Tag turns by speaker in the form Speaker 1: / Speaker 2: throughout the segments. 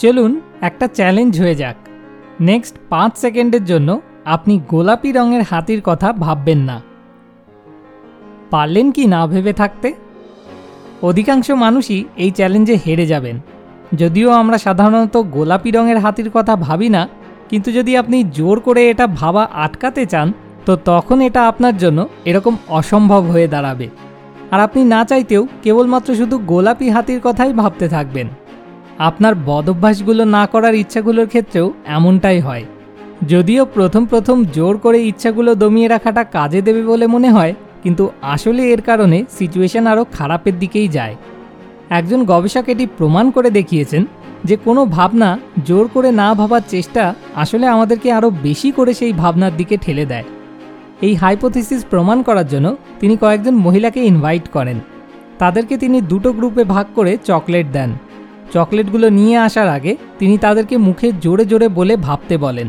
Speaker 1: চলুন একটা চ্যালেঞ্জ হয়ে যাক। নেক্সট পাঁচ সেকেন্ডের জন্য আপনি গোলাপি রঙের হাতির কথা ভাববেন না। পারলেন কি না ভেবে থাকতে? অধিকাংশ মানুষই এই চ্যালেঞ্জে হেরে যাবেন। যদিও আমরা সাধারণত গোলাপি রঙের হাতির কথা ভাবি না, কিন্তু যদি আপনি জোর করে এটা ভাবা আটকাতে চান, তো তখন এটা আপনার জন্য এরকম অসম্ভব হয়ে দাঁড়াবে। আর আপনি না চাইতেও কেবলমাত্র শুধু গোলাপি হাতির কথাই ভাবতে থাকবেন। আপনার বদভ্যাসগুলো না করার ইচ্ছাগুলোর ক্ষেত্রেও এমনটাই হয়। যদিও প্রথম প্রথম জোর করে ইচ্ছাগুলো দমিয়ে রাখাটা কাজে দেবে বলে মনে হয়, কিন্তু আসলে এর কারণে সিচুয়েশন আরও খারাপের দিকেই যায়। একজন গবেষক এটি প্রমাণ করে দেখিয়েছেন যে কোনো ভাবনা জোর করে না ভাবার চেষ্টা আসলে আমাদেরকে আরও বেশি করে সেই ভাবনার দিকে ঠেলে দেয়। এই হাইপোথিসিস প্রমাণ করার জন্য তিনি কয়েকজন মহিলাকে ইনভাইট করেন। তাদেরকে তিনি দুটো গ্রুপে ভাগ করে চকলেট দেন। চকলেটগুলো নিয়ে আসার আগে তিনি তাদেরকে মুখে জোরে জোরে বলে ভাবতে বলেন।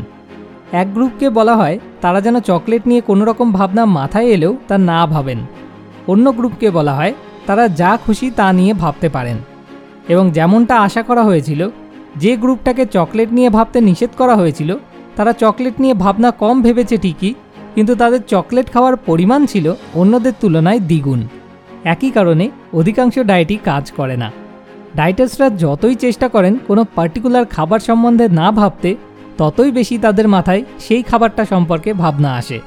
Speaker 1: এক গ্রুপকে বলা হয়, তারা যেন চকলেট নিয়ে কোনো রকম ভাবনা মাথায় এলেও তা না ভাবেন। অন্য গ্রুপকে বলা হয়, তারা যা খুশি তা নিয়ে ভাবতে পারেন। এবং যেমনটা আশা করা হয়েছিল, যে গ্রুপটাকে চকলেট নিয়ে ভাবতে নিষেধ করা হয়েছিল, তারা চকলেট নিয়ে ভাবনা কম ভেবেছে ঠিকই, কিন্তু তাদের চকলেট খাওয়ার পরিমাণ ছিল অন্যদের তুলনায় দ্বিগুণ। একই কারণে অধিকাংশ ডায়েটই কাজ করে না। ডায়েটার্সরা যতই চেষ্টা করেন কোনো পার্টিকুলার খাবার সম্বন্ধে না ভাবতে, ততই বেশি তাদের মাথায় সেই খাবারটা সম্পর্কে ভাবনা আসে।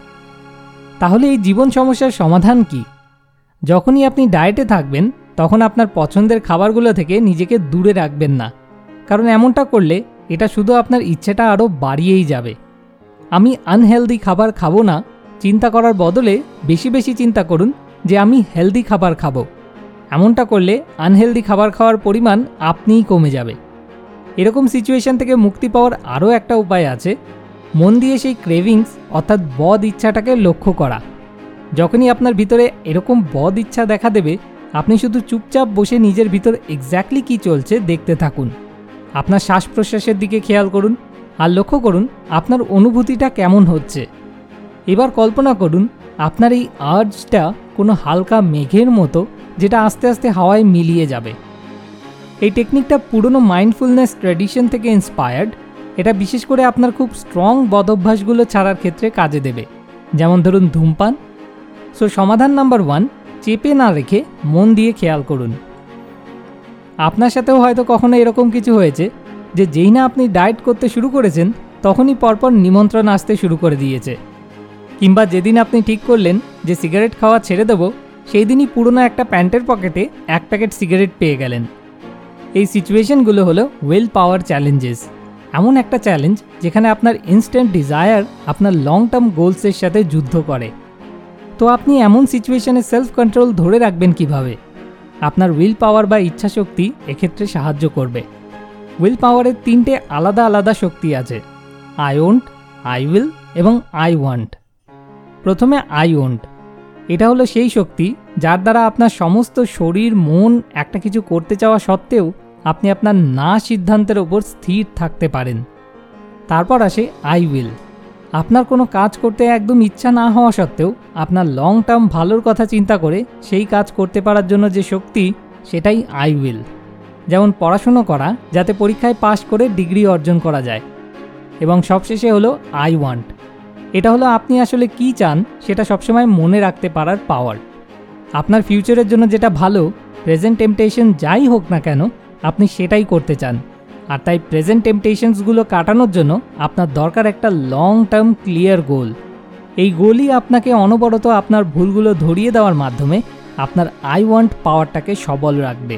Speaker 1: তাহলে এই জীবন সমস্যার সমাধান কি? যখনই আপনি ডায়েটে থাকবেন, তখন আপনার পছন্দের খাবারগুলো থেকে নিজেকে দূরে রাখবেন না। কারণ এমনটা করলে এটা শুধু আপনার ইচ্ছেটা আরও বাড়িয়েই যাবে। আমি আনহেলদি খাবার খাব না, চিন্তা করার বদলে বেশি বেশি চিন্তা করুন যে আমি হেলদি খাবার খাব। এমনটা করলে আনহেলদি খাবার খাওয়ার পরিমাণ আপনিই কমে যাবে। এরকম সিচুয়েশন থেকে মুক্তি পাওয়ার আরও একটা উপায় আছে। মন দিয়ে সেই ক্রেভিংস অর্থাৎ বদ ইচ্ছাটাকে লক্ষ্য করা। যখনই আপনার ভিতরে এরকম বদ ইচ্ছা দেখা দেবে, আপনি শুধু চুপচাপ বসে নিজের ভিতর এক্স্যাক্টলি কী চলছে দেখতে থাকুন। আপনার শ্বাস প্রশ্বাসের দিকে খেয়াল করুন আর লক্ষ্য করুন আপনার অনুভূতিটা কেমন হচ্ছে। এবার কল্পনা করুন, আপনার এই আর্জটা কোনো হালকা মেঘের মতো যেটা আস্তে আস্তে হাওয়ায় মিলিয়ে যাবে। এই টেকনিকটা পুরনো মাইন্ডফুলনেস ট্র্যাডিশন থেকে ইন্সপায়ার্ড এটা বিশেষ করে আপনার খুব স্ট্রং বদভ্যাসগুলো ছাড়ার ক্ষেত্রে কাজে দেবে। যেমন ধরুন ধূমপান। সো সমাধান নাম্বার ওয়ান চেপে না রেখে মন দিয়ে খেয়াল করুন। আপনার সাথেও হয়তো কখনো এরকম কিছু হয়েছে যে যেই না আপনি ডায়েট করতে শুরু করেছেন, তখনই পরপর নিমন্ত্রণ আসতে শুরু করে দিয়েছে। কিংবা যেদিন আপনি ঠিক করলেন যে সিগারেট খাওয়া ছেড়ে দেবো সেই দিনই পুরনো একটা প্যান্টের পকেটে এক প্যাকেট সিগারেট পেয়ে গেলেন। এই সিচুয়েশনগুলো হলো ওয়েল পাওয়ার চ্যালেঞ্জেস। এমন একটা চ্যালেঞ্জ যেখানে আপনার ইনস্ট্যান্ট ডিজায়ার আপনার লং টার্ম গোলসের সাথে যুদ্ধ করে। তো আপনি এমন সিচুয়েশনে সেলফ কন্ট্রোল ধরে রাখবেন কীভাবে? আপনার উইল পাওয়ার বা ইচ্ছাশক্তি এক্ষেত্রে সাহায্য করবে। উইল পাওয়ারের তিনটে আলাদা আলাদা শক্তি আছে, আই ওন্ট, আই উইল এবং আই ওয়ান্ট। প্রথমে আই ওন্ট এটা হলো সেই শক্তি যার দ্বারা আপনার সমস্ত শরীর, মন একটা কিছু করতে চাওয়া সত্ত্বেও আপনি আপনার না সিদ্ধান্তের ওপর স্থির থাকতে পারেন। তারপর আসে আই উইল আপনার কোনো কাজ করতে একদম ইচ্ছা না হওয়া সত্ত্বেও আপনার লং টার্ম ভালোর কথা চিন্তা করে সেই কাজ করতে পারার জন্য যে শক্তি, সেটাই আই উইল যেমন পড়াশুনো করা, যাতে পরীক্ষায় পাশ করে ডিগ্রি অর্জন করা যায়। এবং সবশেষে হলো আই ওয়ান্ট এটা হলো আপনি আসলে কি চান সেটা সবসময় মনে রাখতে পারার পাওয়ার আপনার ফিউচারের জন্য যেটা ভালো প্রেজেন্ট টেম্পটেশন যাই হোক না কেন, আপনি সেটাই করতে চান। আর তাই প্রেজেন্ট টেম্পটেশনসগুলো কাটানোর জন্য আপনার দরকার একটা লং টার্ম ক্লিয়ার গোল এই গোলই আপনাকে অনবরত আপনার ভুলগুলো ধরিয়ে দেওয়ার মাধ্যমে আপনার আই ওয়ান্ট পাওয়ারটাকে সবল রাখবে।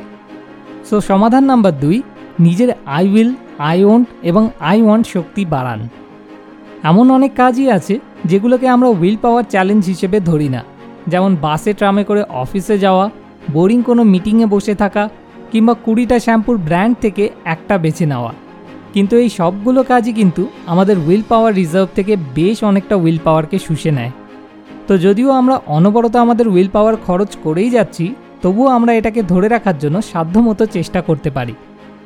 Speaker 1: সো সমাধান নাম্বার দুই, নিজের আই উইল আই ওন্ট এবং আই ওয়ান্ট শক্তি বাড়ান। এমন অনেক কাজই আছে যেগুলোকে আমরা উইল পাওয়ার চ্যালেঞ্জ হিসেবে ধরি না। যেমন বাসে, ট্রামে করে অফিসে যাওয়া বোরিং কোনো মিটিংয়ে বসে থাকা, কিংবা কুড়িটা শ্যাম্পুর ব্র্যান্ড থেকে একটা বেছে নেওয়া। কিন্তু এই সবগুলো কাজই কিন্তু আমাদের উইল পাওয়ার রিজার্ভ থেকে বেশ অনেকটা উইল পাওয়ারকে শুষে নেয়। তো যদিও আমরা অনবরত আমাদের উইল পাওয়ার খরচ করেই যাচ্ছি, তবুও আমরা এটাকে ধরে রাখার জন্য সাধ্যমতো চেষ্টা করতে পারি।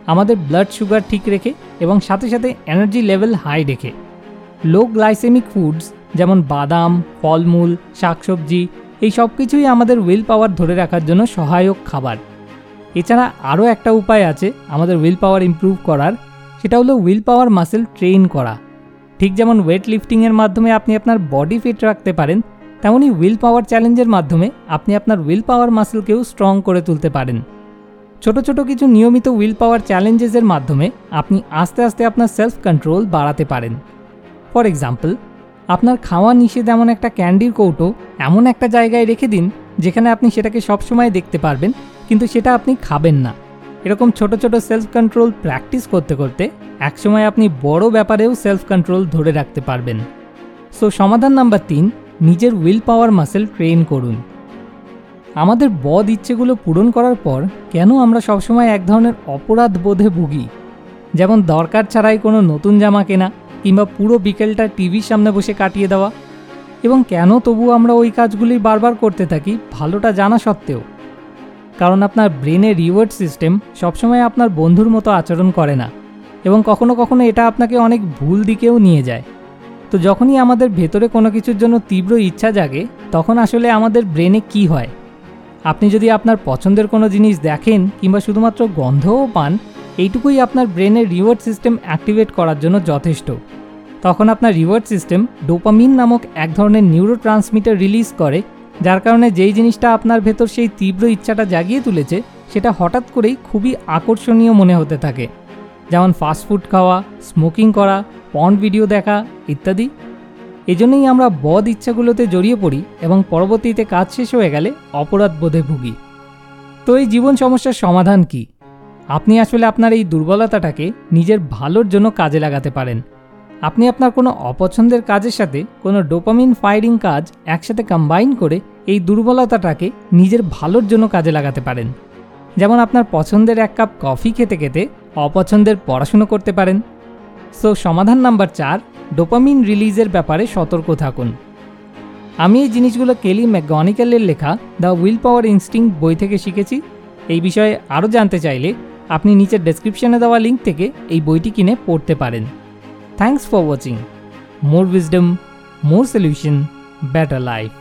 Speaker 1: আমাদের ব্লাড সুগার ঠিক রেখে এবং সাথে সাথে এনার্জি লেভেল হাই রেখে। লো গ্লাইসেমিক ফুডস, যেমন বাদাম, ফলমূল, শাকসবজি, এই সব কিছুই আমাদের উইল পাওয়ার ধরে রাখার জন্য সহায়ক খাবার। এছাড়া আরও একটা উপায় আছে আমাদের উইল পাওয়ার ইমপ্রুভ করার, সেটা হলো উইল পাওয়ার মাসেল ট্রেন করা। ঠিক যেমন ওয়েট লিফটিংয়ের মাধ্যমে আপনি আপনার বডি ফিট রাখতে পারেন তেমনই উইল পাওয়ার চ্যালেঞ্জের মাধ্যমে আপনি আপনার উইল পাওয়ার মাসেলকেও স্ট্রং করে তুলতে পারেন। ছোট ছোট কিছু নিয়মিত উইল পাওয়ার চ্যালেঞ্জেসের মাধ্যমে আপনি আস্তে আস্তে আপনার সেলফ কন্ট্রোল বাড়াতে পারেন। ফর এক্সাম্পল, আপনার খাওয়া নিষেধ এমন একটা ক্যান্ডির কৌটো এমন একটা জায়গায় রেখে দিন যেখানে আপনি সেটাকে সবসময় দেখতে পারবেন, কিন্তু সেটা আপনি খাবেন না। এরকম ছোট ছোট সেলফ কন্ট্রোল প্র্যাকটিস করতে করতে একসময় আপনি বড় ব্যাপারেও সেলফ কন্ট্রোল ধরে রাখতে পারবেন। সো সমাধান নাম্বার তিন, নিজের উইল পাওয়ার মাসেল ট্রেন করুন। আমাদের বদ ইচ্ছেগুলো পূরণ করার পর কেন আমরা সবসময় এক ধরনের অপরাধ বোধে ভুগি? যেমন দরকার ছাড়াই কোনো নতুন জামা কেনা কিংবা পুরো বিকেলটা টিভির সামনে বসে কাটিয়ে দেওয়া। এবং কেন তবু আমরা ওই কাজগুলি বারবার করতে থাকি, ভালোটা জানা সত্ত্বেও। কারণ আপনার ব্রেনের রিওয়ার্ড সিস্টেম সবসময় আপনার বন্ধুর মতো আচরণ করে না। এবং কখনো কখনো এটা আপনাকে অনেক ভুল দিকেও নিয়ে যায়। তো যখনই আমাদের ভেতরে কোনো কিছুর জন্য তীব্র ইচ্ছা জাগে, তখন আসলে আমাদের ব্রেনে কি হয়? আপনি যদি আপনার পছন্দের কোনো জিনিস দেখেন কিংবা শুধুমাত্র গন্ধও পান এইটুকুই আপনার ব্রেনের রিওয়ার্ড সিস্টেম অ্যাক্টিভেট করার জন্য যথেষ্ট। তখন আপনার রিওয়ার্ড সিস্টেম ডোপামিন নামক এক ধরনের নিউরো ট্রান্সমিটার রিলিজ করে, যার কারণে যেই জিনিসটা আপনার ভেতর সেই তীব্র ইচ্ছাটা জাগিয়ে তুলেছে, সেটা হঠাৎ করেই খুবই আকর্ষণীয় মনে হতে থাকে। যেমন ফাস্টফুড খাওয়া, স্মোকিং করা, পন্ড ভিডিও দেখা ইত্যাদি। এজন্যই আমরা বদ ইচ্ছাগুলোতে জড়িয়ে পড়ি এবং পরবর্তীতে কাজ শেষ হয়ে গেলে অপরাধ বোধে ভুগি। তো এই জীবন সমস্যার সমাধান কি? আপনি আসলে আপনার এই দুর্বলতাটাকে নিজের ভালোর জন্য কাজে লাগাতে পারেন। আপনি আপনার কোনো অপছন্দের কাজের সাথে কোনো ডোপামিন ফায়ারিং কাজ একসাথে কম্বাইন করে এই দুর্বলতাটাকে নিজের ভালোর জন্য কাজে লাগাতে পারেন। যেমন আপনার পছন্দের এক কাপ কফি খেতে খেতে অপছন্দের পড়াশুনো করতে পারেন। সো, সমাধান নাম্বার চার, ডোপামিন রিলিজের ব্যাপারে সতর্ক থাকুন। আমি এই জিনিসগুলো কেলি ম্যাকগনিক্যালের লেখা দ্য উইল পাওয়ার ইনস্টিং বই থেকে শিখেছি। এই বিষয়ে আরও জানতে চাইলে আপনি নিচের ডেসক্রিপশনে দেওয়া লিঙ্ক থেকে এই বইটি কিনে পড়তে পারেন। Thanks for watching more wisdom more solution better life